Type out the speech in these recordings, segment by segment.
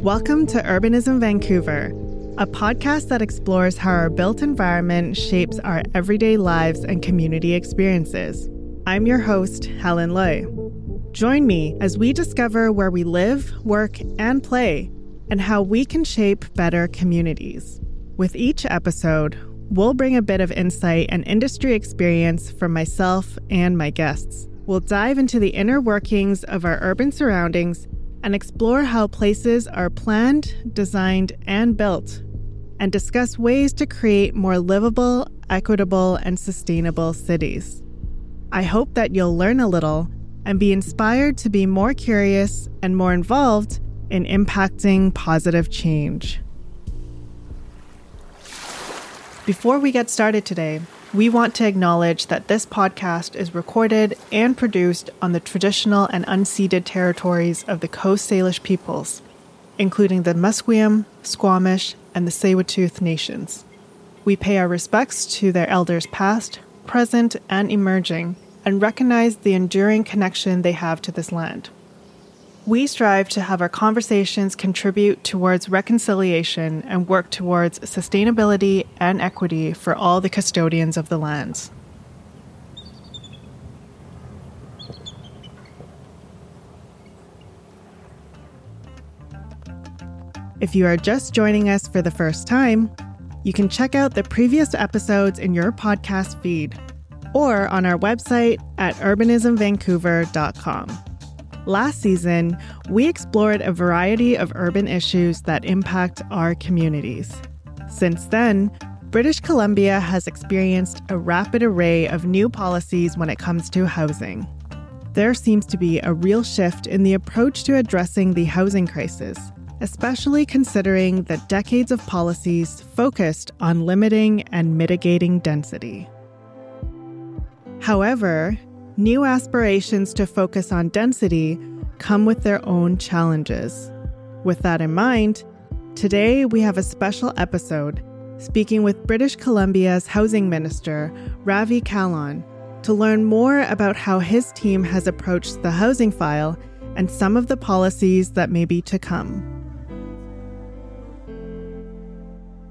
Welcome to Urbanism Vancouver, a podcast that explores how our built environment shapes our everyday lives and community experiences. I'm your host, Helen Lui. Join me as we discover where we live, work, and play, and how we can shape better communities. With each episode, we'll bring a bit of insight and industry experience from myself and my guests. We'll dive into the inner workings of our urban surroundings and explore how places are planned, designed, and built, and discuss ways to create more livable, equitable, and sustainable cities. I hope that you'll learn a little and be inspired to be more curious and more involved in impacting positive change. Before we get started today, we want to acknowledge that this podcast is recorded and produced on the traditional and unceded territories of the Coast Salish peoples, including the Musqueam, Squamish, and the Tsleil-Waututh nations. We pay our respects to their elders past, present, and emerging, and recognize the enduring connection they have to this land. We strive to have our conversations contribute towards reconciliation and work towards sustainability and equity for all the custodians of the lands. If you are just joining us for the first time, you can check out the previous episodes in your podcast feed or on our website at urbanismvancouver.com. Last season, we explored a variety of urban issues that impact our communities. Since then, British Columbia has experienced a rapid array of new policies when it comes to housing. There seems to be a real shift in the approach to addressing the housing crisis, especially considering the decades of policies focused on limiting and mitigating density. However, new aspirations to focus on density come with their own challenges. With that in mind, today we have a special episode speaking with British Columbia's Housing Minister, Ravi Kahlon, to learn more about how his team has approached the housing file and some of the policies that may be to come.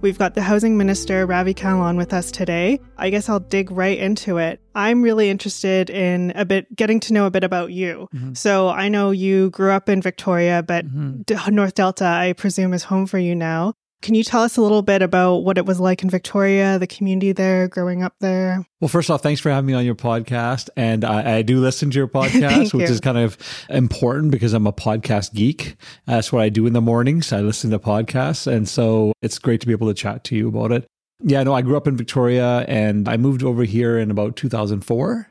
We've got the housing minister, Ravi Kahlon, with us today. I guess I'll dig right into it. I'm really interested in a bit getting to know a bit about you. Mm-hmm. So I know you grew up in Victoria, but mm-hmm. North Delta, I presume, is home for you now. Can you tell us a little bit about what it was like in Victoria, the community there, growing up there? Well, first off, thanks for having me on your podcast. And I, I do listen to your podcast, which you. is kind of important because I'm a podcast geek. That's what I do in the mornings. I listen to podcasts. And so it's great to be able to chat to you about it. Yeah, no, I grew up in Victoria and I moved over here in about 2004.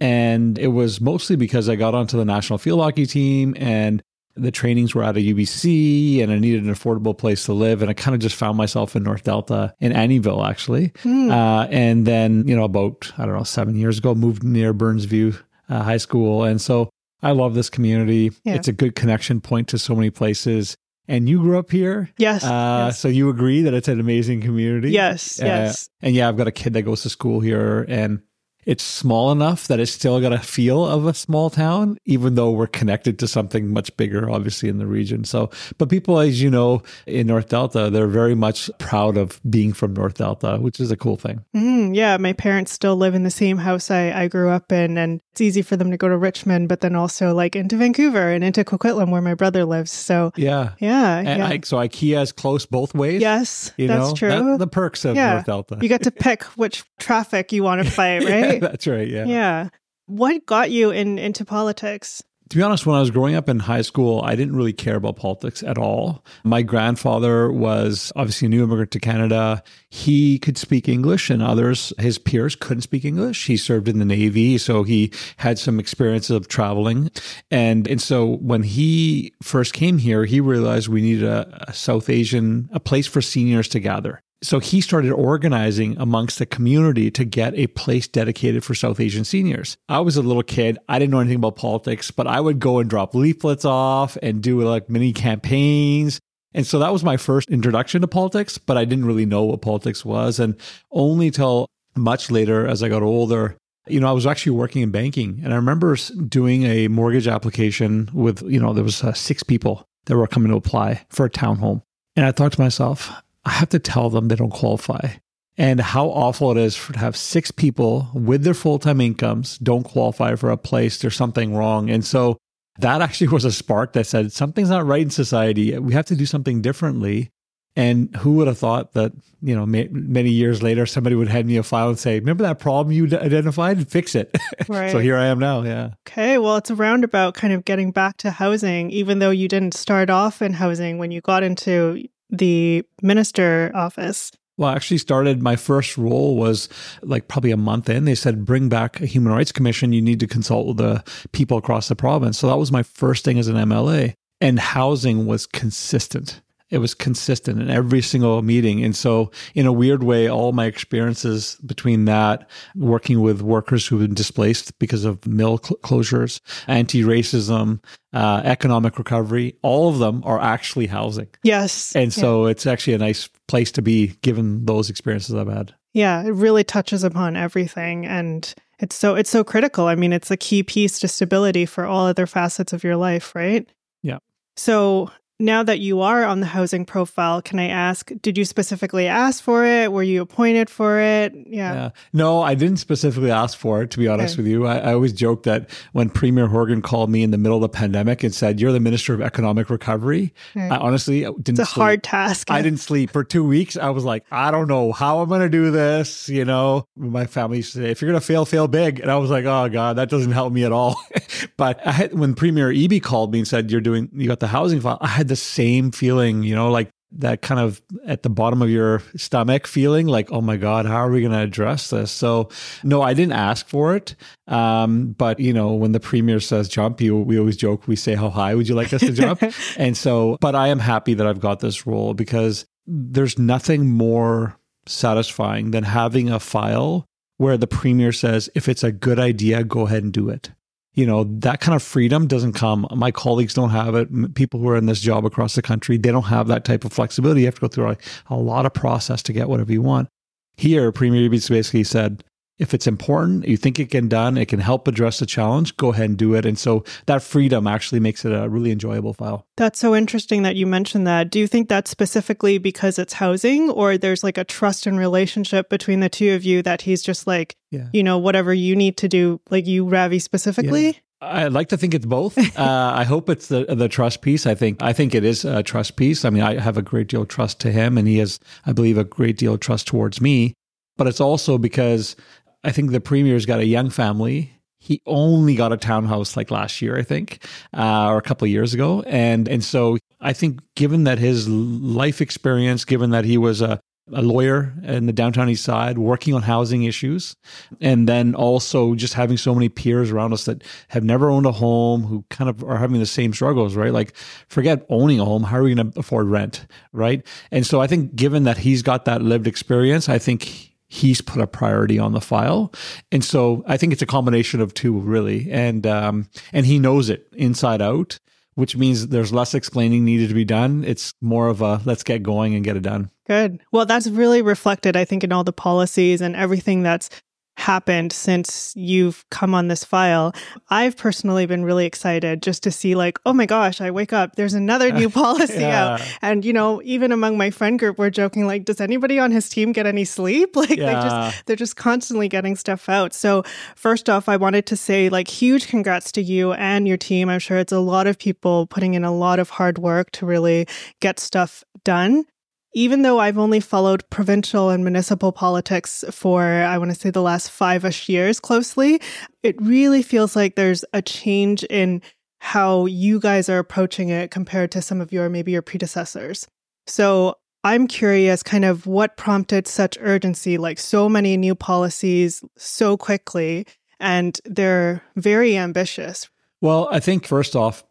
And it was mostly because I got onto the national field hockey team and the trainings were out of UBC and I needed an affordable place to live. And I kind of just found myself in North Delta in Annieville, actually. Hmm. Uh, and then, you know, about, I don't know, seven years ago, moved near Burnsview uh, High School. And so I love this community. Yeah. It's a good connection point to so many places. And you grew up here? Yes, uh, yes. So you agree that it's an amazing community? Yes, uh, yes. And yeah, I've got a kid that goes to school here and it's small enough that it's still got a feel of a small town, even though we're connected to something much bigger, obviously, in the region. So, but people, as you know, in North Delta, they're very much proud of being from North Delta, which is a cool thing. Mm, yeah. My parents still live in the same house I, I grew up in, and it's easy for them to go to Richmond, but then also like into Vancouver and into Coquitlam, where my brother lives. So, yeah. Yeah. And yeah. I, so IKEA is close both ways. Yes. That's know? true. That, the perks of yeah. North Delta. You get to pick which traffic you want to fight, right? That's right. Yeah. Yeah. What got you in into politics? To be honest, when I was growing up in high school, I didn't really care about politics at all. My grandfather was obviously a new immigrant to Canada. He could speak English, and others, his peers, couldn't speak English. He served in the Navy, so he had some experience of traveling. And, and so when he first came here, he realized we needed a, a South Asian, a place for seniors to gather. So he started organizing amongst the community to get a place dedicated for South Asian seniors. I was a little kid. I didn't know anything about politics, but I would go and drop leaflets off and do like mini campaigns. And so that was my first introduction to politics, but I didn't really know what politics was. And only till much later, as I got older, you know, I was actually working in banking and I remember doing a mortgage application with, you know, there was uh, six people that were coming to apply for a townhome. And I thought to myself, I have to tell them they don't qualify. And how awful it is for to have six people with their full time incomes don't qualify for a place. There's something wrong. And so that actually was a spark that said something's not right in society. We have to do something differently. And who would have thought that, you know, may, many years later, somebody would hand me a file and say, remember that problem you identified and fix it. Right. so here I am now. Yeah. Okay. Well, it's a roundabout kind of getting back to housing, even though you didn't start off in housing when you got into the minister office. Well, I actually started my first role was like probably a month in. They said, bring back a human rights commission. You need to consult with the people across the province. So that was my first thing as an MLA. And housing was consistent it was consistent in every single meeting. And so, in a weird way, all my experiences between that, working with workers who've been displaced because of mill cl- closures, anti racism, uh, economic recovery, all of them are actually housing. Yes. And so, yeah. it's actually a nice place to be given those experiences I've had. Yeah, it really touches upon everything. And it's so it's so critical. I mean, it's a key piece to stability for all other facets of your life, right? Yeah. So now that you are on the housing profile, can I ask, did you specifically ask for it? Were you appointed for it? Yeah. yeah. No, I didn't specifically ask for it, to be honest okay. with you. I, I, always joke that when Premier Horgan called me in the middle of the pandemic and said, You're the Minister of Economic Recovery, I honestly didn't It's a sleep. hard task. I didn't sleep for two weeks. I was like, I don't know how I'm going to do this. You know, my family used to say, If you're going to fail, fail big. And I was like, Oh, God, that doesn't help me at all. but had, when Premier Eby called me and said, You're doing, you got the housing file, I had the same feeling, you know, like that kind of at the bottom of your stomach feeling like, oh my God, how are we going to address this? So, no, I didn't ask for it. Um, but, you know, when the premier says jump, you, we always joke, we say, how high would you like us to jump? and so, but I am happy that I've got this role because there's nothing more satisfying than having a file where the premier says, if it's a good idea, go ahead and do it you know that kind of freedom doesn't come. My colleagues don't have it. People who are in this job across the country they don't have that type of flexibility. You have to go through a, a lot of process to get whatever you want. Here premier basically said if it's important, you think it can done, it can help address the challenge, go ahead and do it. And so that freedom actually makes it a really enjoyable file. That's so interesting that you mentioned that. Do you think that's specifically because it's housing or there's like a trust and relationship between the two of you that he's just like, yeah. you know, whatever you need to do, like you, Ravi, specifically? Yeah. I'd like to think it's both. Uh, I hope it's the the trust piece. I think I think it is a trust piece. I mean, I have a great deal of trust to him, and he has, I believe, a great deal of trust towards me. But it's also because I think the premier's got a young family. He only got a townhouse like last year, I think, uh, or a couple of years ago, and and so I think given that his life experience, given that he was a a lawyer in the downtown east side working on housing issues and then also just having so many peers around us that have never owned a home who kind of are having the same struggles right? Like forget owning a home. How are we going to afford rent right? And so i think given that he's got that lived experience i think he's put a priority on the file. And so I think it's a combination of two really. And um, and he knows it inside out, which means there's less explaining needed to be done. It's more of a let's get going and get it done. Good. Well, that's really reflected, I think, in all the policies and everything that's happened since you've come on this file. I've personally been really excited just to see like, oh my gosh, I wake up, there's another new policy yeah. out. And you know, even among my friend group, we're joking like, does anybody on his team get any sleep? Like yeah. they just they're just constantly getting stuff out. So first off, I wanted to say like huge congrats to you and your team. I'm sure it's a lot of people putting in a lot of hard work to really get stuff done even though I've only followed provincial and municipal politics for, I want to say, the last five ish years closely, it really feels like there's a change in how you guys are approaching it compared to some of your, maybe your predecessors. So I'm curious kind of what prompted such urgency, like so many new policies so quickly, and they're very ambitious. Well, I think first off,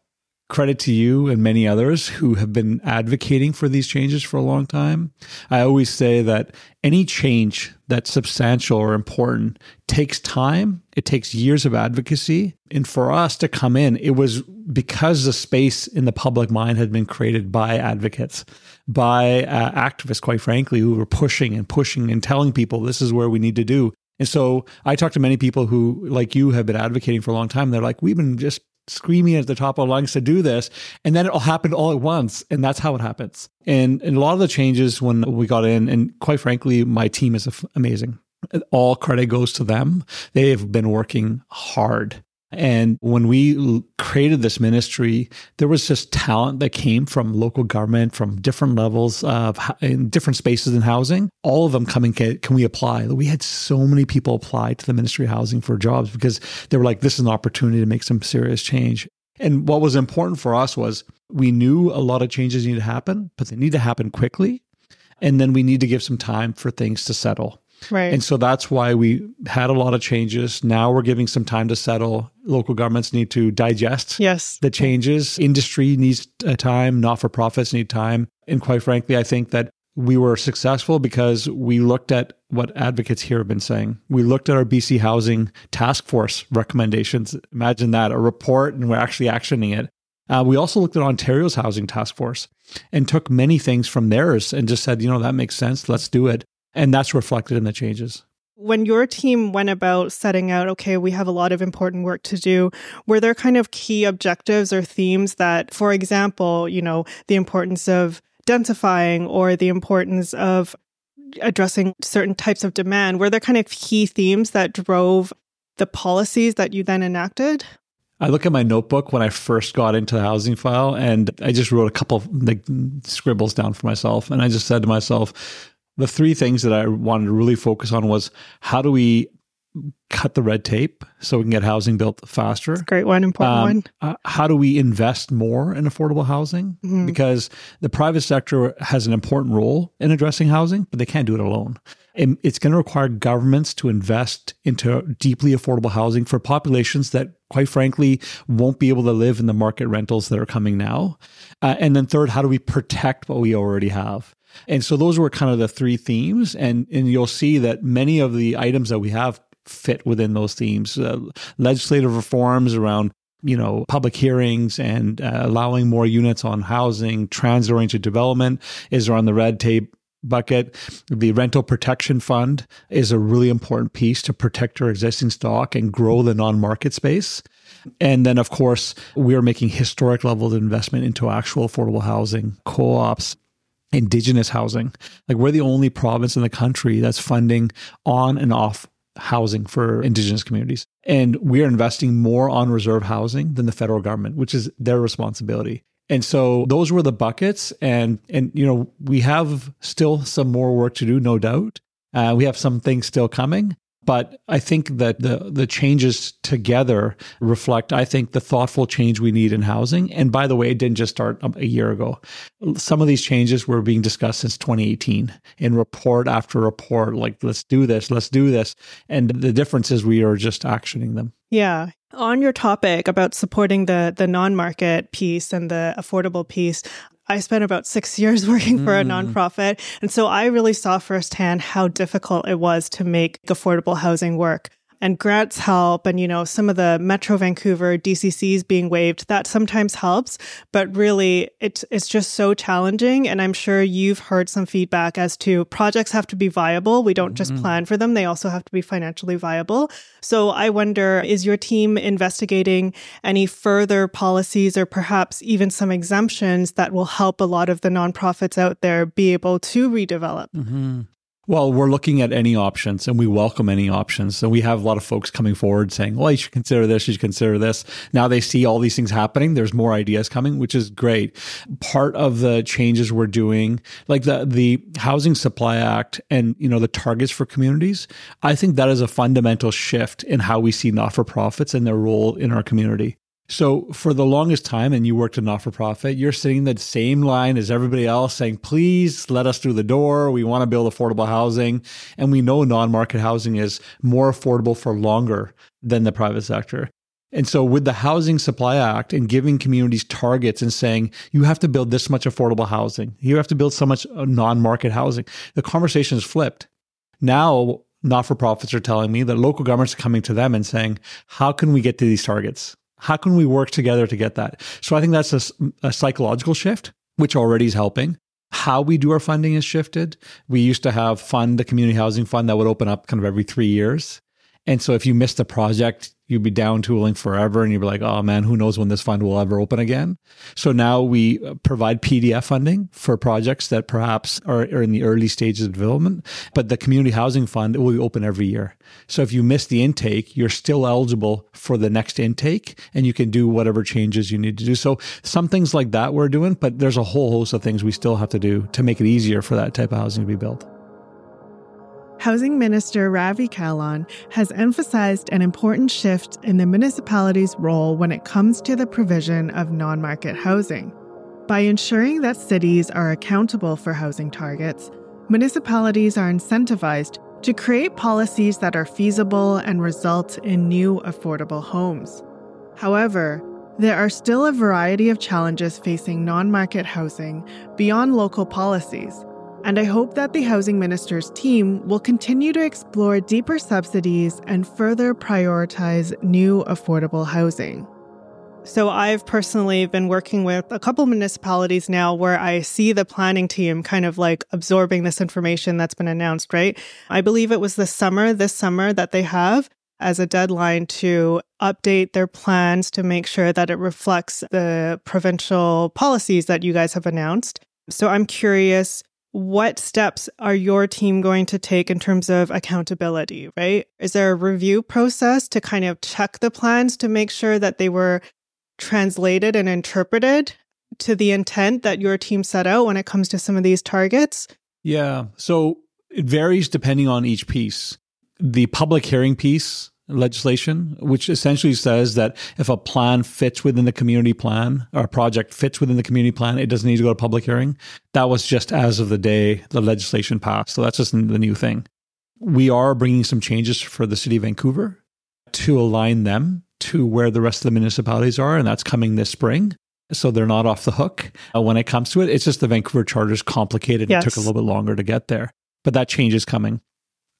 credit to you and many others who have been advocating for these changes for a long time. I always say that any change that's substantial or important takes time. It takes years of advocacy. And for us to come in, it was because the space in the public mind had been created by advocates, by uh, activists, quite frankly, who were pushing and pushing and telling people this is where we need to do. And so I talk to many people who, like you, have been advocating for a long time. They're like, we've been just screaming at the top of lungs to do this. And then it all happened all at once. And that's how it happens. And, and a lot of the changes when we got in, and quite frankly, my team is amazing. All credit goes to them. They have been working hard and when we created this ministry, there was just talent that came from local government, from different levels of in different spaces in housing. All of them coming, can, can we apply? We had so many people apply to the Ministry of Housing for jobs because they were like, this is an opportunity to make some serious change. And what was important for us was we knew a lot of changes need to happen, but they need to happen quickly. And then we need to give some time for things to settle. Right. And so that's why we had a lot of changes. Now we're giving some time to settle. Local governments need to digest yes. the changes. Industry needs time, not for profits need time. And quite frankly, I think that we were successful because we looked at what advocates here have been saying. We looked at our BC Housing Task Force recommendations. Imagine that a report, and we're actually actioning it. Uh, we also looked at Ontario's Housing Task Force and took many things from theirs and just said, you know, that makes sense. Let's do it. And that's reflected in the changes. When your team went about setting out, okay, we have a lot of important work to do, were there kind of key objectives or themes that, for example, you know, the importance of densifying or the importance of addressing certain types of demand, were there kind of key themes that drove the policies that you then enacted? I look at my notebook when I first got into the housing file and I just wrote a couple of like, scribbles down for myself. And I just said to myself, the three things that I wanted to really focus on was how do we cut the red tape so we can get housing built faster. That's great one, important um, one. Uh, how do we invest more in affordable housing? Mm-hmm. Because the private sector has an important role in addressing housing, but they can't do it alone. It's going to require governments to invest into deeply affordable housing for populations that, quite frankly, won't be able to live in the market rentals that are coming now. Uh, and then, third, how do we protect what we already have? And so those were kind of the three themes. And, and you'll see that many of the items that we have fit within those themes. Uh, legislative reforms around you know, public hearings and uh, allowing more units on housing, transit oriented development is around the red tape bucket. The rental protection fund is a really important piece to protect our existing stock and grow the non market space. And then, of course, we're making historic levels of investment into actual affordable housing, co ops, indigenous housing. Like we're the only province in the country that's funding on and off housing for indigenous communities. And we are investing more on reserve housing than the federal government, which is their responsibility. And so those were the buckets and and you know, we have still some more work to do, no doubt. Uh, we have some things still coming, but I think that the the changes together reflect, I think, the thoughtful change we need in housing. And by the way, it didn't just start a year ago. Some of these changes were being discussed since 2018 in report after report. Like, let's do this, let's do this. And the difference is we are just actioning them. Yeah. On your topic about supporting the the non-market piece and the affordable piece, I spent about six years working for a mm. nonprofit. And so I really saw firsthand how difficult it was to make affordable housing work and grants help and you know some of the metro vancouver dccs being waived that sometimes helps but really it's it's just so challenging. And i'm sure you've heard some feedback as to projects have to be viable. We don't just mm-hmm. plan for them. They also have to be financially viable. So i wonder is your team investigating any further policies or perhaps even some exemptions that will help a lot of the nonprofits out there be able to redevelop? Mm-hmm. Well, we're looking at any options and we welcome any options. And we have a lot of folks coming forward saying, well, you should consider this, you should consider this. Now they see all these things happening. There's more ideas coming, which is great. Part of the changes we're doing, like the, the Housing Supply Act and, you know, the targets for communities, I think that is a fundamental shift in how we see not for profits and their role in our community. So for the longest time, and you worked in not for profit, you're sitting in the same line as everybody else saying, please let us through the door. We want to build affordable housing. And we know non-market housing is more affordable for longer than the private sector. And so with the Housing Supply Act and giving communities targets and saying, you have to build this much affordable housing, you have to build so much uh, non-market housing, the conversation is flipped. Now, not for profits are telling me that local governments are coming to them and saying, how can we get to these targets? How can we work together to get that? So I think that's a, a psychological shift, which already is helping. How we do our funding has shifted. We used to have fund, the community housing fund that would open up kind of every three years. And so if you miss the project, you'd be down tooling forever and you'd be like, oh man, who knows when this fund will ever open again. So now we uh, provide PDF funding for projects that perhaps are, are in the early stages of development, but the community housing fund will be open every year. So if you miss the intake, you're still eligible for the next intake and you can do whatever changes you need to do. So some things like that we're doing, but there's a whole host of things we still have to do to make it easier for that type of housing to be built. Housing Minister Ravi Kahlon has emphasized an important shift in the municipality's role when it comes to the provision of non market housing. By ensuring that cities are accountable for housing targets, municipalities are incentivized to create policies that are feasible and result in new affordable homes. However, there are still a variety of challenges facing non market housing beyond local policies and I hope that the Housing Minister's team will continue to explore deeper subsidies and further prioritize new affordable housing. So, I've personally been working with a couple municipalities now where I see the planning team kind of like absorbing this information that's been announced, right? I believe it was this summer, this summer, that they have as a deadline to update their plans to make sure that it reflects the provincial policies that you guys have announced. So, I'm curious what steps are your team going to take in terms of accountability, right? Is there a review process to kind of check the plans to make sure that they were translated and interpreted to the intent that your team set out when it comes to some of these targets? Yeah. So it varies depending on each piece. The public hearing piece legislation, which essentially says that if a plan fits within the community plan or a project fits within the community plan, it doesn't need to go to public hearing. That was just as of the day the legislation passed. So that's just the new thing. We are bringing some changes for the city of Vancouver to align them to where the rest of the municipalities are, and that's coming this spring. So they're not off the hook uh, when it comes to it. It's just the Vancouver charter is complicated. Yes. It took a little bit longer to get there, but that change is coming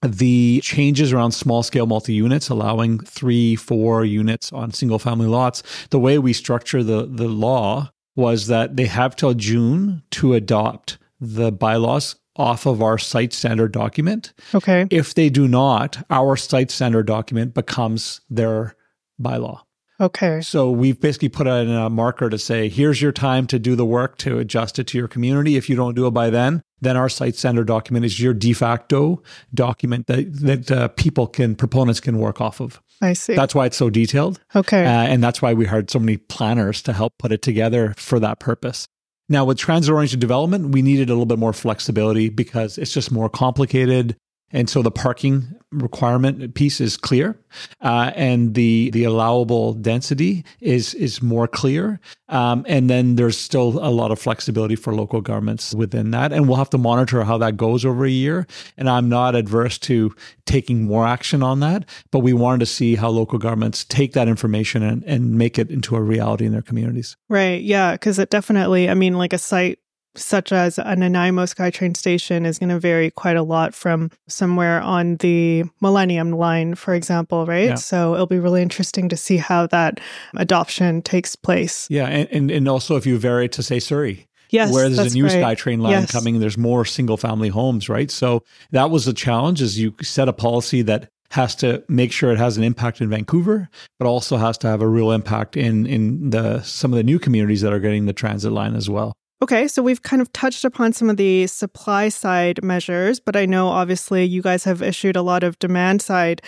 the changes around small scale multi units, allowing three, four units on single family lots, the way we structure the, the law was that they have till June to adopt the bylaws off of our site standard document. Okay. If they do not, our site standard document becomes their bylaw. Okay. So we've basically put in a marker to say, here's your time to do the work to adjust it to your community. If you don't do it by then, then our site standard document is your de facto document that that uh, people can proponents can work off of. I see. That's why it's so detailed. Okay. Uh, and that's why we hired so many planners to help put it together for that purpose. Now, with transit oriented development, we needed a little bit more flexibility because it's just more complicated. And so the parking requirement piece is clear, uh, and the the allowable density is is more clear. Um, and then there's still a lot of flexibility for local governments within that, and we'll have to monitor how that goes over a year. And I'm not adverse to taking more action on that, but we wanted to see how local governments take that information and, and make it into a reality in their communities. Right. Yeah. Because it definitely, I mean, like a site such as a Nanaimo SkyTrain station is going to vary quite a lot from somewhere on the Millennium line, for example, right? Yeah. So it'll be really interesting to see how that adoption takes place. Yeah, and, and, and also if you vary to say Surrey. Yes, where there's a new right. SkyTrain line yes. coming, there's more single family homes, right? So that was the challenge is you set a policy that has to make sure it has an impact in Vancouver, but also has to have a real impact in in the some of the new communities that are getting the transit line as well. Okay, so we've kind of touched upon some of the supply side measures, but I know obviously you guys have issued a lot of demand side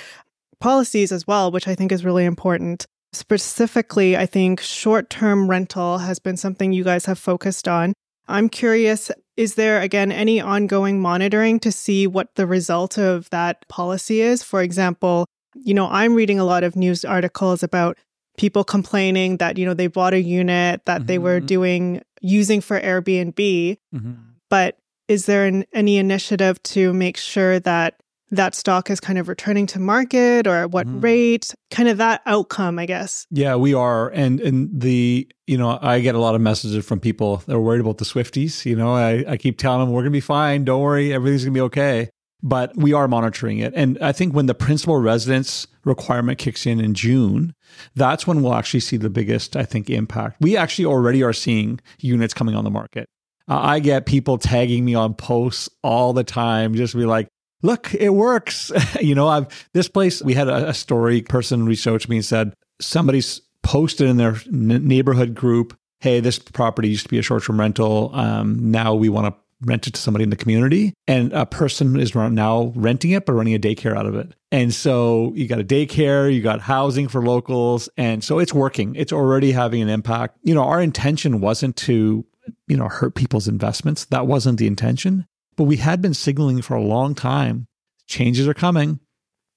policies as well, which I think is really important. Specifically, I think short term rental has been something you guys have focused on. I'm curious, is there again any ongoing monitoring to see what the result of that policy is? For example, you know, I'm reading a lot of news articles about people complaining that, you know, they bought a unit that mm-hmm. they were mm-hmm. doing using for Airbnb. Mm-hmm. But is there an, any initiative to make sure that that stock is kind of returning to market or at what mm-hmm. rate kind of that outcome i guess yeah we are and and the you know i get a lot of messages from people that are worried about the swifties you know i, I keep telling them we're gonna be fine don't worry everything's gonna be okay but we are monitoring it and i think when the principal residence requirement kicks in in june that's when we'll actually see the biggest, I think, impact. We actually already are seeing units coming on the market. Uh, I get people tagging me on posts all the time, just be like, look, it works. you know, I've this place, we had a, a story person reached out to me and said, somebody's posted in their n- neighborhood group, hey, this property used to be a short term rental. Um, now we want to rent it to somebody in the community. And a person is now renting it, but running a daycare out of it. And so you got a daycare, you got housing for locals. And so it's working. It's already having an impact. You know, our intention wasn't to, you know, hurt people's investments. That wasn't the intention. But we had been signaling for a long time changes are coming.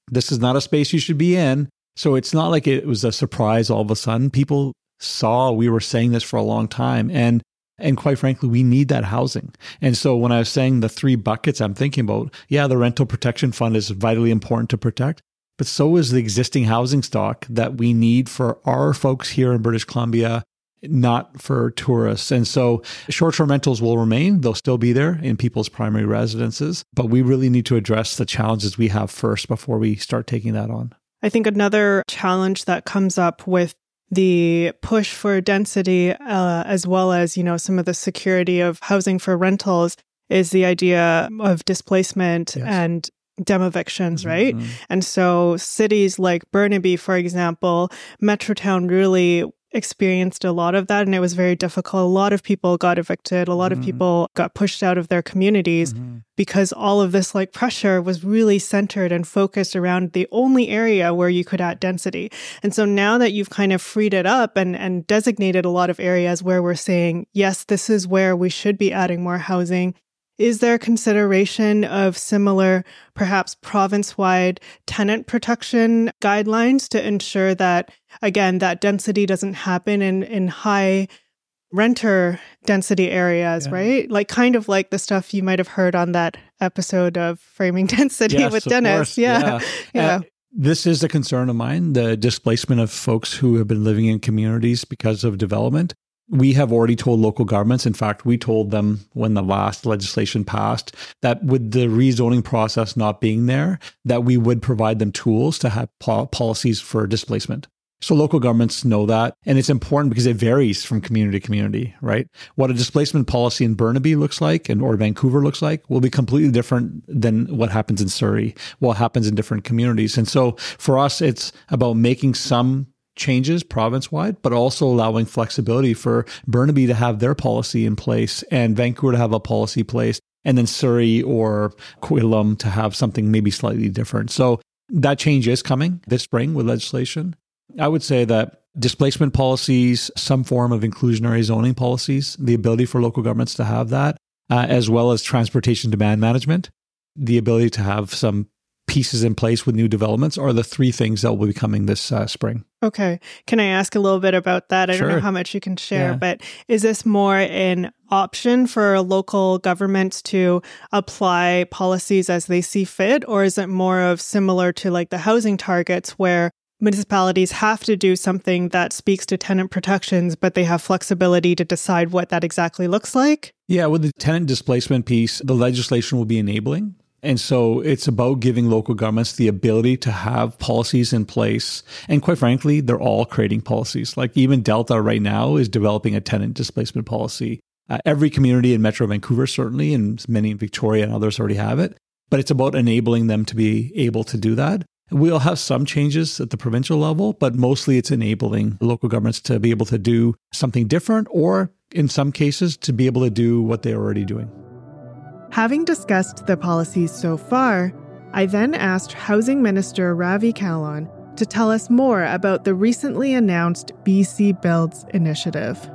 This is not a space you should be in. So it's not like it was a surprise all of a sudden. People saw we were saying this for a long time. And and quite frankly, we need that housing. And so when I was saying the three buckets I'm thinking about, yeah, the rental protection fund is vitally important to protect, but so is the existing housing stock that we need for our folks here in British Columbia not for tourists. And so short term rentals will remain, they'll still be there in people's primary residences, but we really need to address the challenges we have first before we start taking that on. I think another challenge that comes up with the push for density, uh, as well as you know some of the security of housing for rentals, is the idea of displacement yes. and demovictions, mm-hmm. right? Mm-hmm. And so cities like Burnaby, for example, Metrotown really experienced a lot of that and it was very difficult. A lot of people got evicted, a lot mm-hmm. of people got pushed out of their communities mm-hmm. because all of this like pressure was really centered and focused around the only area where you could add density. And so now that you've kind of freed it up and and designated a lot of areas where we're saying, yes, this is where we should be adding more housing, is there consideration of similar, perhaps province wide tenant protection guidelines to ensure that, again, that density doesn't happen in, in high renter density areas, yeah. right? Like kind of like the stuff you might have heard on that episode of Framing Density yes, with Dennis. Yeah. Yeah. yeah. Uh, this is a concern of mine the displacement of folks who have been living in communities because of development we have already told local governments. In fact, we told them when the last legislation passed that with the rezoning process not being there, that we would provide them tools to have po- policies for displacement. So local governments know that. And it's important because it varies from community to community, right? What a displacement policy in Burnaby looks like and or Vancouver looks like will be completely different than what happens in Surrey, what happens in different communities. And so for us, it's about making some changes province wide, but also allowing flexibility for Burnaby to have their policy in place and Vancouver to have a policy place, and then Surrey or Coquitlam to have something maybe slightly different. So that change is coming this spring with legislation. I would say that displacement policies, some form of inclusionary zoning policies, the ability for local governments to have that, uh, as well as transportation demand management, the ability to have some pieces in place with new developments are the three things that will be coming this uh, spring. Okay. Can I ask a little bit about that? I sure. don't know how much you can share, yeah. but is this more an option for local governments to apply policies as they see fit? Or is it more of similar to like the housing targets where municipalities have to do something that speaks to tenant protections, but they have flexibility to decide what that exactly looks like? Yeah, with the tenant displacement piece, the legislation will be enabling. And so it's about giving local governments the ability to have policies in place. And quite frankly, they're all creating policies. Like even Delta right now is developing a tenant displacement policy. Uh, every community in Metro Vancouver, certainly, and many in Victoria and others already have it. But it's about enabling them to be able to do that. We'll have some changes at the provincial level, but mostly it's enabling local governments to be able to do something different or, in some cases, to be able to do what they're already doing. Having discussed the policies so far, I then asked Housing Minister Ravi Kahlon to tell us more about the recently announced BC Builds initiative.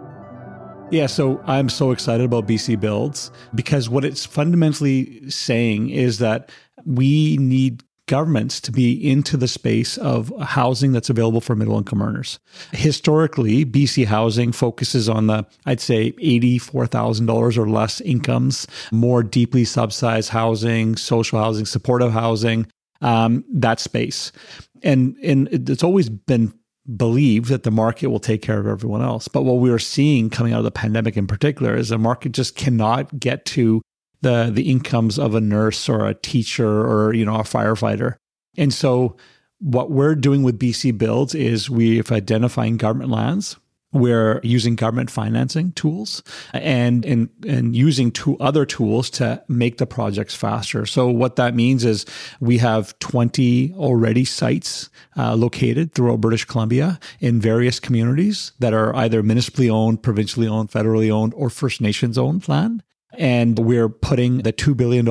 Yeah, so I'm so excited about BC Builds because what it's fundamentally saying is that we need governments to be into the space of housing that's available for middle income earners. Historically, BC Housing focuses on the, I'd say, $84,000 or less incomes, more deeply subsidized housing, social housing, supportive housing, um, that space. And, and it's always been believed that the market will take care of everyone else. But what we are seeing coming out of the pandemic in particular is the market just cannot get to the the incomes of a nurse or a teacher or you know a firefighter. And so what we're doing with BC Builds is we've identifying government lands we're using government financing tools and, and, and using two other tools to make the projects faster. So what that means is we have 20 already sites uh, located throughout British Columbia in various communities that are either municipally owned, provincially owned, federally owned, or First Nations owned land and we're putting the $2 billion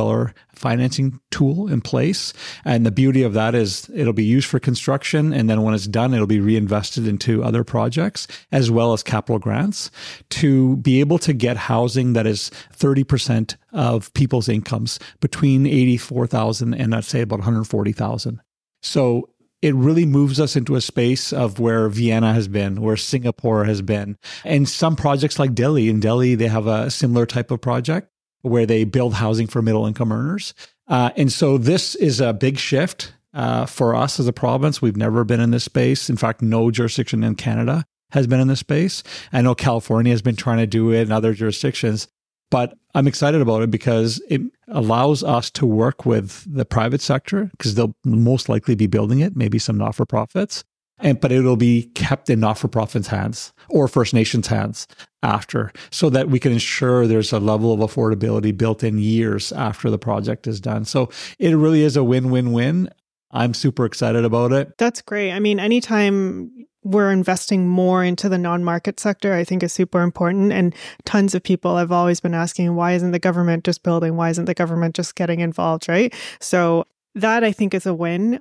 financing tool in place. And the beauty of that is it'll be used for construction. And then when it's done, it'll be reinvested into other projects as well as capital grants to be able to get housing that is 30% of people's incomes between 84,000 and I'd say about 140,000. So it really moves us into a space of where Vienna has been, where Singapore has been. And some projects like Delhi, in Delhi, they have a similar type of project where they build housing for middle income earners. Uh, and so this is a big shift uh, for us as a province. We've never been in this space. In fact, no jurisdiction in Canada has been in this space. I know California has been trying to do it in other jurisdictions. But I'm excited about it because it allows us to work with the private sector because they'll most likely be building it, maybe some not for profits. And, but it'll be kept in not for profits hands or First Nations hands after so that we can ensure there's a level of affordability built in years after the project is done. So it really is a win win win. I'm super excited about it. That's great. I mean, anytime we're investing more into the non-market sector i think is super important. And tons of people have always been asking why isn't the government just building? Why isn't the government just getting involved right? So that i think is a win.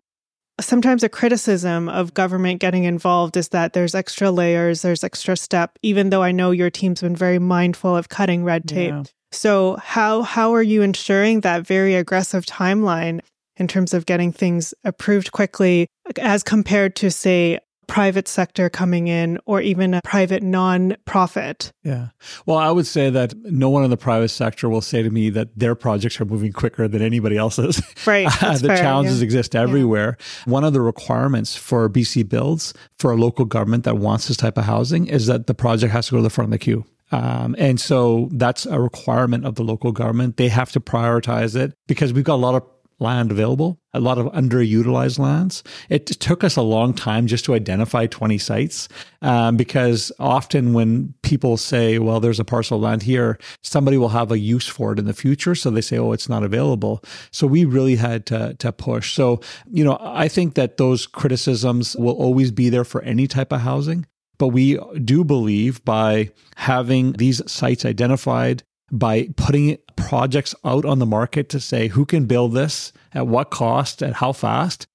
Sometimes a criticism of government getting involved is that there's extra layers there's extra step even though i know your team's been very mindful of cutting red tape. Yeah. so how how are you ensuring that very aggressive timeline in terms of getting things approved quickly as compared to say private sector coming in or even a private non-profit. Yeah. Well, I would say that no one in the private sector will say to me that their projects are moving quicker than anybody else's. Right. the fair, challenges yeah. exist everywhere. Yeah. One of the requirements for BC Builds for a local government that wants this type of housing is that the project has to go to the front of the queue. Um, and so that's a requirement of the local government. They have to prioritize it because we've got a lot of land available, a lot of underutilized lands. It took us a long time just to identify 20 sites um, because often when people say, well, there's a parcel of land here, somebody will have a use for it in the future. So they say, oh, it's not available. So we really had to, to push. So, you know, I think that those criticisms will always be there for any type of housing. But we do believe by having these sites identified, by putting projects out on the market to say who can build this, at what cost, at how fast,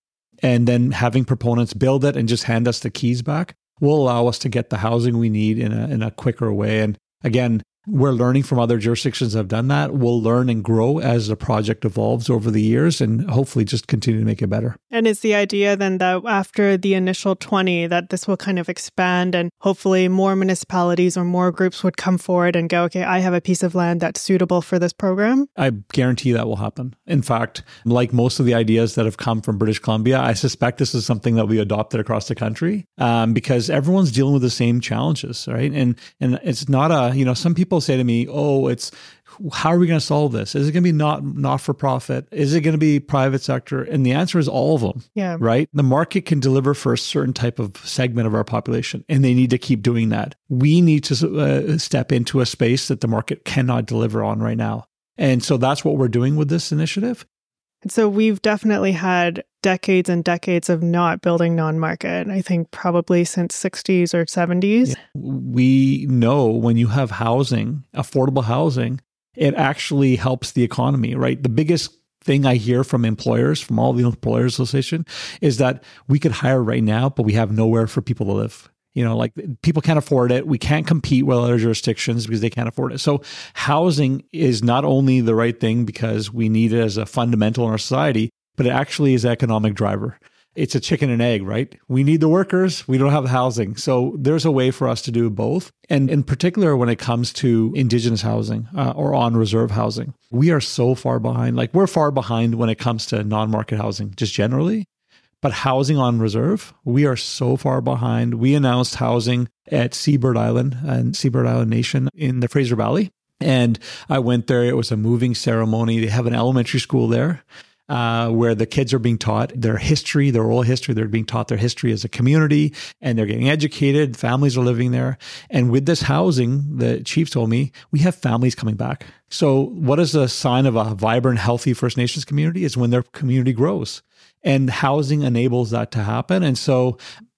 and then having proponents build it and just hand us the keys back will allow us to get the housing we need in a in a quicker way. And again, we're learning from other jurisdictions that have done that. We'll learn and grow as the project evolves over the years and hopefully just continue to make it better. And is the idea then that after the initial 20 that this will kind of expand and hopefully more municipalities or more groups would come forward and go, okay, I have a piece of land that's suitable for this program? I guarantee that will happen. In fact, like most of the ideas that have come from British Columbia, I suspect this is something that we adopted across the country um, because everyone's dealing with the same challenges, right? And and it's not a, you know, some people people say to me, "Oh, it's how are we going to solve this? Is it going to be not not for profit? Is it going to be private sector?" And the answer is all of them. Yeah. Right? The market can deliver for a certain type of segment of our population, and they need to keep doing that. We need to uh, step into a space that the market cannot deliver on right now. And so that's what we're doing with this initiative. So we've definitely had decades and decades of not building non-market. I think probably since 60s or 70s. Yeah. We know when you have housing, affordable housing, it actually helps the economy, right? The biggest thing I hear from employers, from all the employers association, is that we could hire right now, but we have nowhere for people to live. You know, like people can't afford it. We can't compete with other jurisdictions because they can't afford it. So housing is not only the right thing because we need it as a fundamental in our society, but it actually is an economic driver. It's a chicken and egg, right? We need the workers. We don't have the housing. So there's a way for us to do both. And in particular, when it comes to indigenous housing uh, or on reserve housing, we are so far behind. Like we're far behind when it comes to non market housing, just generally. But housing on reserve, we are so far behind. We announced housing at Seabird Island and Seabird Island Nation in the Fraser Valley. And I went there. It was a moving ceremony. They have an elementary school there. uh, where the kids are being taught their history, their oral history. They're being taught their history as a community and they're getting educated. Families are living there. And with this housing, the chief told me, we have families coming back. So, what is a sign of a vibrant, healthy First Nations community? Is when their community grows. And housing enables that to happen. And so,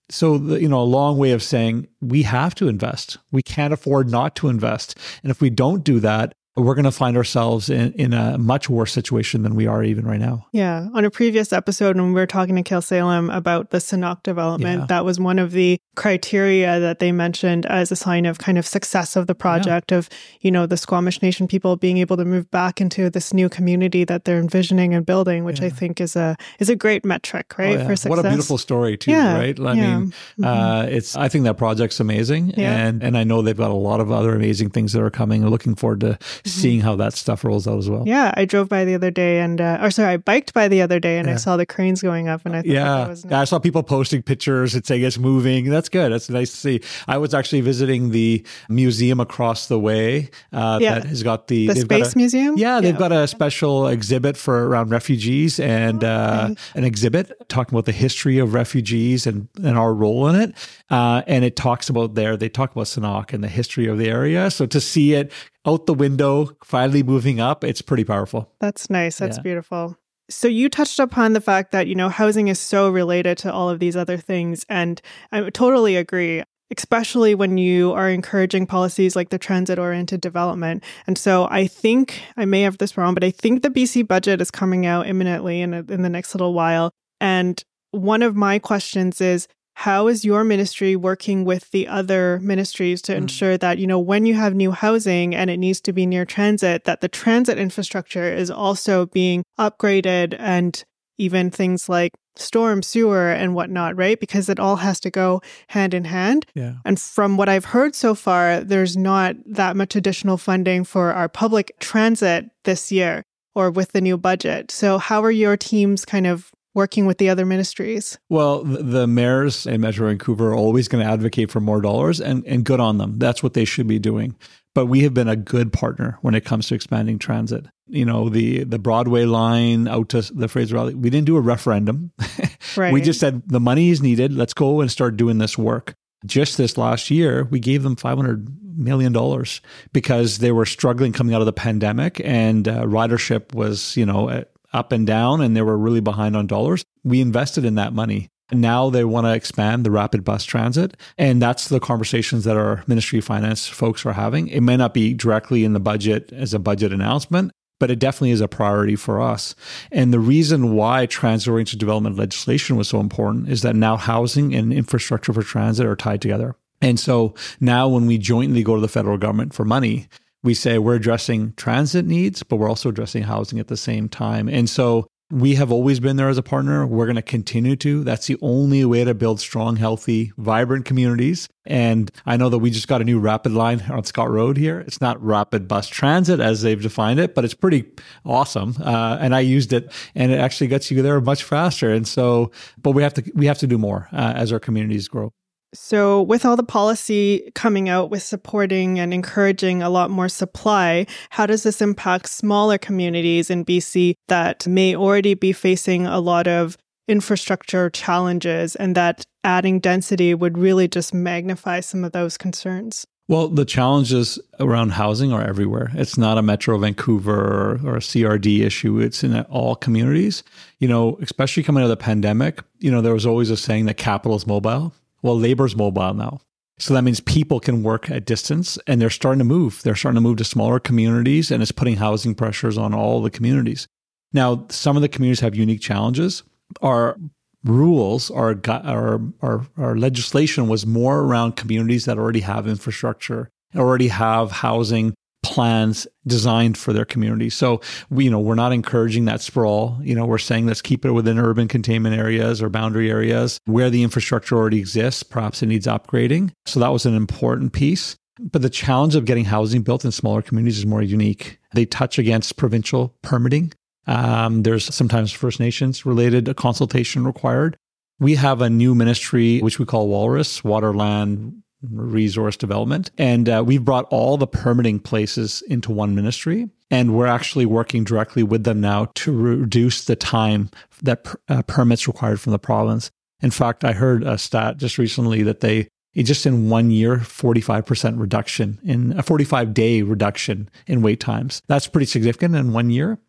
so the, you know a long way of saying we have to invest we can't afford not to invest and if we don't do that we're going to find ourselves in, in a much worse situation than we are even right now. Yeah. On a previous episode, when we were talking to Khelsilem about the Senakw development, yeah. that was one of the criteria that they mentioned as a sign of kind of success of the project yeah. of, you know, the Squamish Nation people being able to move back into this new community that they're envisioning and building, which yeah. I think is a is a great metric, right? Oh, for success. What a beautiful story too, right? I mean, mm-hmm. uh, it's I think that project's amazing. And and I know they've got a lot of other amazing things that are coming. and looking forward to. seeing how that stuff rolls out as well. Yeah, I drove by the other day and, uh, or sorry, I biked by the other day and yeah. I saw the cranes going up and I thought yeah, was nice. yeah, I saw people posting pictures and saying it's moving. That's good. That's nice to see. I was actually visiting the museum across the way uh, yeah. that has got the, the space a, museum. Yeah, they've yeah. got a special exhibit for around refugees and oh, okay. uh, an exhibit talking about the history of refugees and, and our role in it. Uh, and it talks about there, they talk about Senakw and the history of the area. So to see it out the window, finally moving up, it's pretty powerful. That's nice. That's yeah. beautiful. So you touched upon the fact that, you know, housing is so related to all of these other things. And I totally agree especially when you are encouraging policies like the transit oriented development. And so I think I may have this wrong, but I think the BC budget is coming out imminently in, a, in the next little while. And one of my questions is how is your ministry working with the other ministries to mm. ensure that you know when you have new housing and it needs to be near transit that the transit infrastructure is also being upgraded and even things like storm sewer and whatnot right? Because it all has to go hand in hand. Yeah. And from what i've heard so far there's not that much additional funding for our public transit this year or with the new budget. So how are your teams kind of working with the other ministries? Well, the mayors in Metro Vancouver are always going to advocate for more dollars, and, and good on them. That's what they should be doing. But we have been a good partner when it comes to expanding transit. You know, the the Broadway line out to the Fraser Valley, we didn't do a referendum. Right. we just said the money is needed. Let's go and start doing this work. Just this last year, we gave them 500 million dollars because they were struggling coming out of the pandemic and uh, ridership was, you know, at up and down and they were really behind on dollars. We invested in that money. Now they want to expand the rapid bus transit. And that's the conversations that our Ministry of Finance folks are having. It may not be directly in the budget as a budget announcement, but it definitely is a priority for us. And the reason why transit oriented development legislation was so important is that now housing and infrastructure for transit are tied together. And so now when we jointly go to the federal government for money, we say we're addressing transit needs, but we're also addressing housing at the same time. And so we have always been there as a partner. We're going to continue to. That's the only way to build strong, healthy, vibrant communities. And I know that we just got a new rapid line on Scott Road here. It's not rapid bus transit as they've defined it, but it's pretty awesome. Uh, and I used it, and it actually gets you there much faster. And so, but we have to we have to do more uh, as our communities grow. So, with all the policy coming out with supporting and encouraging a lot more supply, how does this impact smaller communities in BC that may already be facing a lot of infrastructure challenges and that adding density would really just magnify some of those concerns? Well, the challenges around housing are everywhere. It's not a Metro Vancouver or, a CRD issue. It's in all communities. You know, especially coming out of the pandemic, you know, there was always a saying that capital is mobile. Well, labor's mobile now. So that means people can work at distance and they're starting to move. They're starting to move to smaller communities and it's putting housing pressures on all the communities. Now, some of the communities have unique challenges. Our rules, our, our, our, our legislation was more around communities that already have infrastructure, already have housing plans designed for their community. So we, you know, we're not encouraging that sprawl. You know, we're saying let's keep it within urban containment areas or boundary areas where the infrastructure already exists. Perhaps it needs upgrading. So that was an important piece. But the challenge of getting housing built in smaller communities is more unique. They touch against provincial permitting. Um, there's sometimes First Nations related consultation required. We have a new ministry, which we call Walrus, Water, Land, resource development. And uh, we've brought all the permitting places into one ministry. And we're actually working directly with them now to reduce the time that uh, permits required from the province. In fact, I heard a stat just recently that they just in one year, 45% reduction in a 45 day reduction in wait times. That's pretty significant in one year.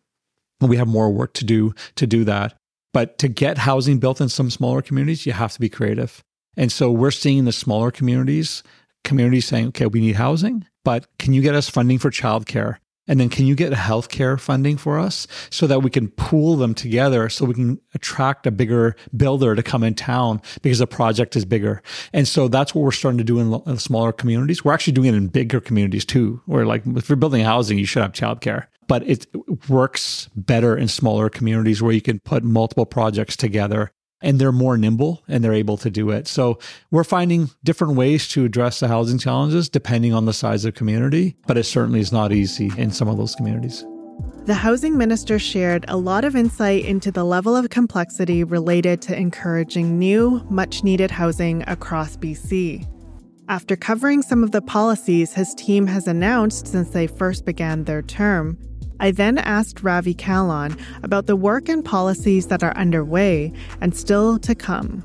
We have more work to do to do that. But to get housing built in some smaller communities, you have to be creative. And so we're seeing the smaller communities, communities saying, okay, we need housing, but can you get us funding for childcare? And then can you get healthcare funding for us so that we can pool them together so we can attract a bigger builder to come in town because the project is bigger. And so that's what we're starting to do in, smaller communities. We're actually doing it in bigger communities too, where like if you're building housing, you should have childcare. But it works better in smaller communities where you can put multiple projects together and they're more nimble and they're able to do it. So we're finding different ways to address the housing challenges depending on the size of community, but it certainly is not easy in some of those communities. The housing minister shared a lot of insight into the level of complexity related to encouraging new, much needed housing across BC. After covering some of the policies his team has announced since they first began their term, I then asked Ravi Kahlon about the work and policies that are underway and still to come.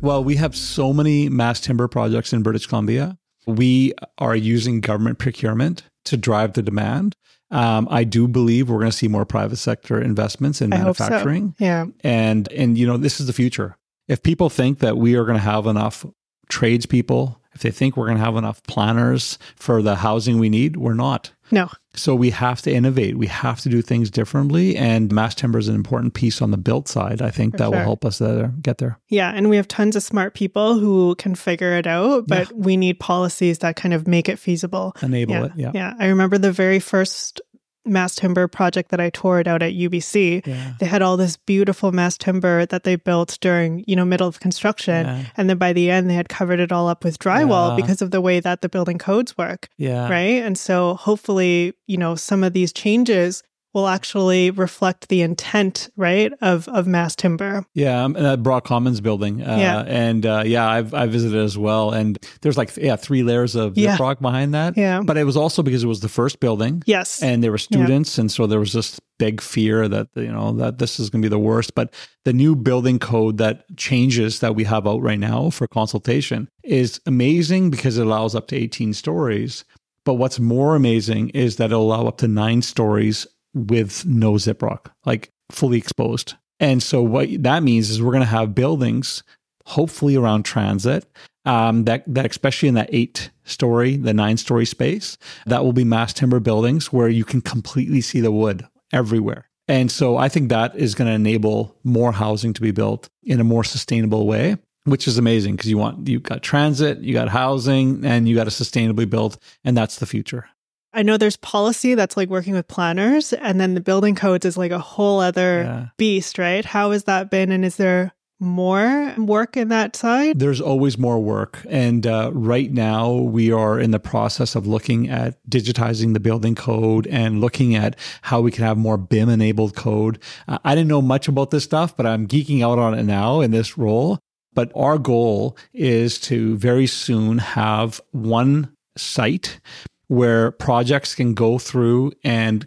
Well, we have so many mass timber projects in British Columbia. We are using government procurement to drive the demand. Um, I do believe we're going to see more private sector investments in manufacturing. So. Yeah. And and you know, this is the future. If people think that we are going to have enough tradespeople, if they think we're going to have enough planners for the housing we need, we're not. No. So we have to innovate. We have to do things differently. And mass timber is an important piece on the built side. I think For that sure. will help us there, get there. Yeah. And we have tons of smart people who can figure it out, but yeah. we need policies that kind of make it feasible. Enable yeah. it. Yeah. Yeah. I remember the very first mass timber project that I toured out at UBC. Yeah. They had all this beautiful mass timber that they built during, you know, middle of construction. Yeah. And then by the end they had covered it all up with drywall yeah. because of the way that the building codes work. Yeah. Right. And so hopefully, you know, some of these changes will actually reflect the intent, right, of of mass timber. Yeah, um, that Brock Commons building. Uh, yeah, and uh, yeah, I've I visited as well, and there's like yeah three layers of yeah. rock behind that. Yeah, but it was also because it was the first building. Yes, and there were students, yeah. and so there was this big fear that you know that this is going to be the worst. But the new building code that changes that we have out right now for consultation is amazing because it allows up to 18 stories. But what's more amazing is that it'll allow up to nine stories with no gyprock, like fully exposed. And so what that means is we're going to have buildings, hopefully around transit, um, that that especially in that eight story, the nine story space, that will be mass timber buildings where you can completely see the wood everywhere. And so I think that is going to enable more housing to be built in a more sustainable way, which is amazing because you want you've got transit, you got housing, and you got to sustainably build, and that's the future. I know there's policy that's like working with planners, and then the building codes is like a whole other yeah. beast, right? How has that been? And is there more work in that side? There's always more work. And uh, right now, we are in the process of looking at digitizing the building code and looking at how we can have more BIM enabled code. Uh, I didn't know much about this stuff, but I'm geeking out on it now in this role. But our goal is to very soon have one site where projects can go through and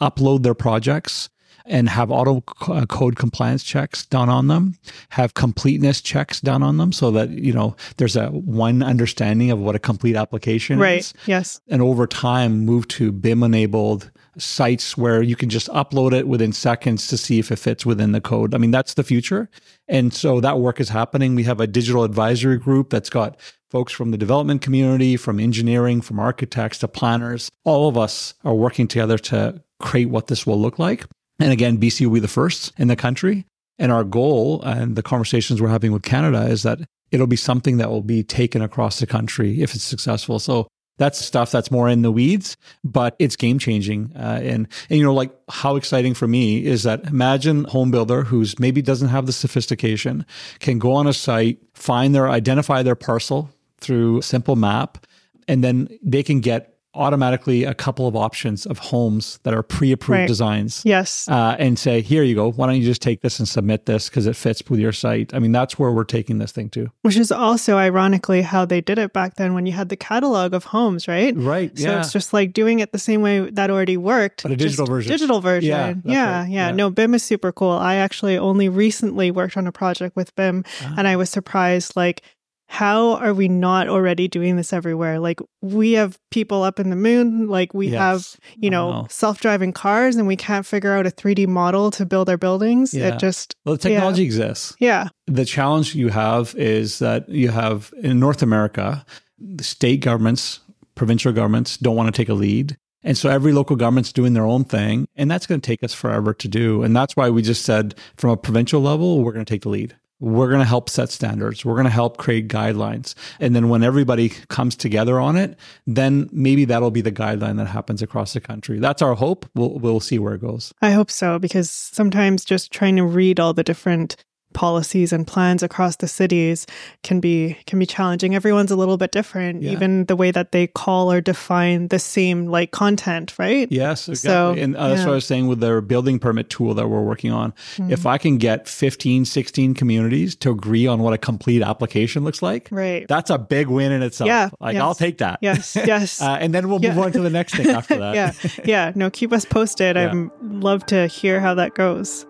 upload their projects and have auto uh, code compliance checks done on them, have completeness checks done on them so that, you know, there's a one understanding of what a complete application right. is. Yes. And over time move to BIM enabled sites where you can just upload it within seconds to see if it fits within the code. I mean, that's the future. And so that work is happening. We have a digital advisory group that's got folks from the development community, from engineering, from architects to planners. All of us are working together to create what this will look like. And again, BC will be the first in the country. And our goal and the conversations we're having with Canada is that it'll be something that will be taken across the country if it's successful. So that's stuff that's more in the weeds, but it's game changing. Uh, and, and, you know, like how exciting for me is that imagine home builder who's maybe doesn't have the sophistication can go on a site, find their, identify their parcel through simple map, and then they can get automatically a couple of options of homes that are pre-approved Right. designs Yes. uh, and say, here you go. Why don't you just take this and submit this because it fits with your site? I mean, that's where we're taking this thing to. Which is also ironically how they did it back then when you had the catalog of homes, right? Right. So yeah. it's just like doing it the same way that already worked. But a digital version. Digital version. Yeah, Yeah. Right. yeah. Yeah. No, BIM is super cool. I actually only recently worked on a project with BIM Ah. and I was surprised like how are we not already doing this everywhere? Like we have people up in the moon, like we have, you know, know. self-driving cars and we can't figure out a 3D model to build our buildings. Yeah. It just Well, the technology exists. yeah. The challenge you have is that you have in North America, the state governments, provincial governments don't want to take a lead. And so every local government's doing their own thing. And that's going to take us forever to do. And that's why we just said from a provincial level, we're going to take the lead. We're going to help set standards. We're going to help create guidelines. And then when everybody comes together on it, then maybe that'll be the guideline that happens across the country. That's our hope. We'll, we'll see where it goes. I hope so because sometimes just trying to read all the different policies and plans across the cities can be can be challenging. Everyone's a little bit different, Yeah. even the way that they call or define the same like content, right? Yes, exactly. So, and uh, that's yeah. what I was saying with their building permit tool that we're working on. Hmm. If I can get 15, 16 communities to agree on what a complete application looks like, Right. that's a big win in itself. Yeah, Like, yes. I'll take that. Yes, yes. uh, and then we'll move on to the next thing after that. yeah. Yeah. No, keep us posted. Yeah. I'd love to hear how that goes.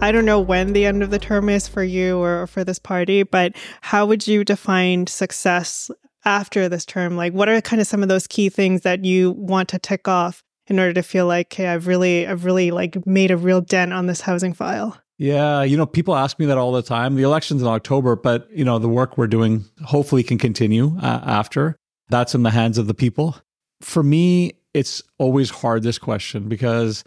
I don't know when the end of the term is for you or for this party, but how would you define success after this term? Like, what are kind of some of those key things that you want to tick off in order to feel like, okay, I've really, I've really like made a real dent on this housing file? Yeah, you know, people ask me that all the time. The election's in October, but you know, the work we're doing hopefully can continue uh, after. That's in the hands of the people. For me, it's always hard this question because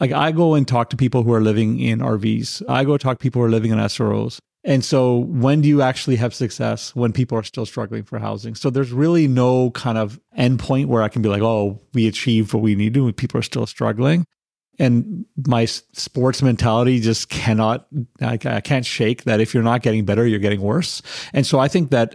like I go and talk to people who are living in RVs. I go talk to people who are living in SROs. And so when do you actually have success when people are still struggling for housing? So there's really no kind of endpoint where I can be like, oh, we achieved what we need to, and people are still struggling and my sports mentality just cannot I, I can't shake that if you're not getting better you're getting worse and so i think that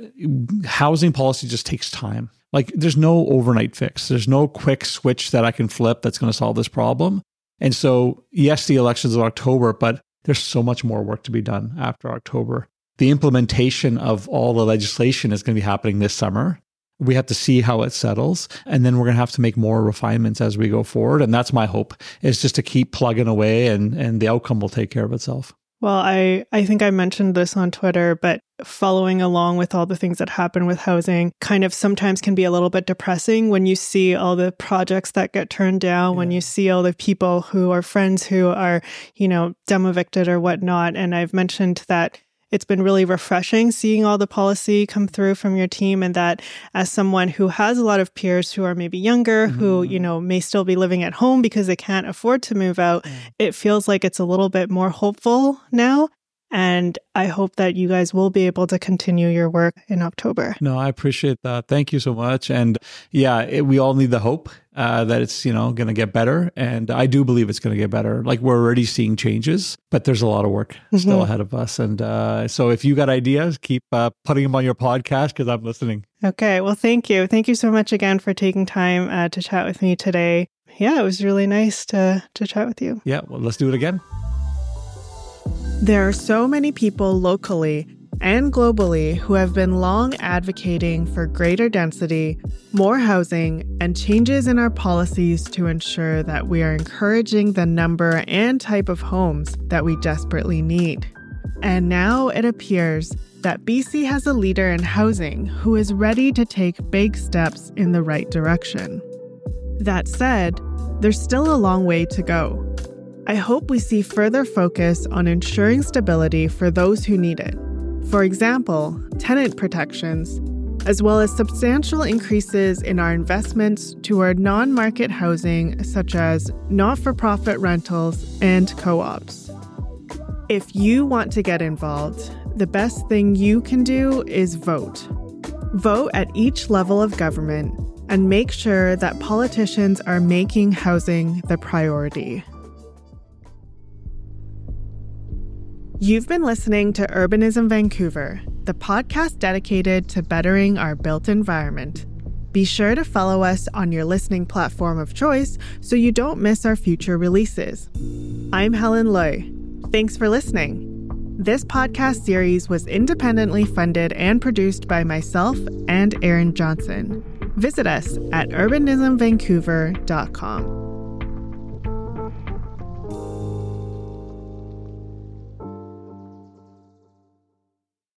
housing policy just takes time like there's no overnight fix there's no quick switch that i can flip that's going to solve this problem and so yes the elections of october but there's so much more work to be done after october. The implementation of all the legislation is going to be happening this summer. We have to see how it settles and then we're going to have to make more refinements as we go forward and that's my hope is just to keep plugging away and and the outcome will take care of itself Well, I, I think I mentioned this on Twitter, but following along with all the things that happen with housing kind of sometimes can be a little bit depressing when you see all the projects that get turned down, when you see all the people who are friends who are, you know, demovicted or whatnot. And I've mentioned that it's been really refreshing seeing all the policy come through from your team and that as someone who has a lot of peers who are maybe younger who Mhm. you know may still be living at home because they can't afford to move out it feels like it's a little bit more hopeful now. And i hope that you guys will be able to continue your work in october. No i appreciate that. Thank you so much. And yeah it, we all need the hope uh, that it's you know going to get better. And i do believe it's going to get better. Like we're already seeing changes but there's a lot of work still Mhm. ahead of us. And uh, so if you got ideas keep uh, putting them on your podcast because i'm listening. Okay. Well thank you. Thank you so much again for taking time uh, to chat with me today. Yeah it was really nice to to chat with you. Yeah well let's do it again. There are so many people locally and globally who have been long advocating for greater density, more housing, and changes in our policies to ensure that we are encouraging the number and type of homes that we desperately need. And now it appears that BC has a leader in housing who is ready to take big steps in the right direction. That said, there's still a long way to go. I hope we see further focus on ensuring stability for those who need it. For example, tenant protections, as well as substantial increases in our investments toward non market housing, such as not for profit rentals and co ops. If you want to get involved, the best thing you can do is vote. Vote at each level of government and make sure that politicians are making housing the priority. You've been listening to Urbanism Vancouver, the podcast dedicated to bettering our built environment. Be sure to follow us on your listening platform of choice so you don't miss our future releases. I'm Helen Lui. Thanks for listening. This podcast series was independently funded and produced by myself and Aaron Johnson. Visit us at urbanismvancouver.com.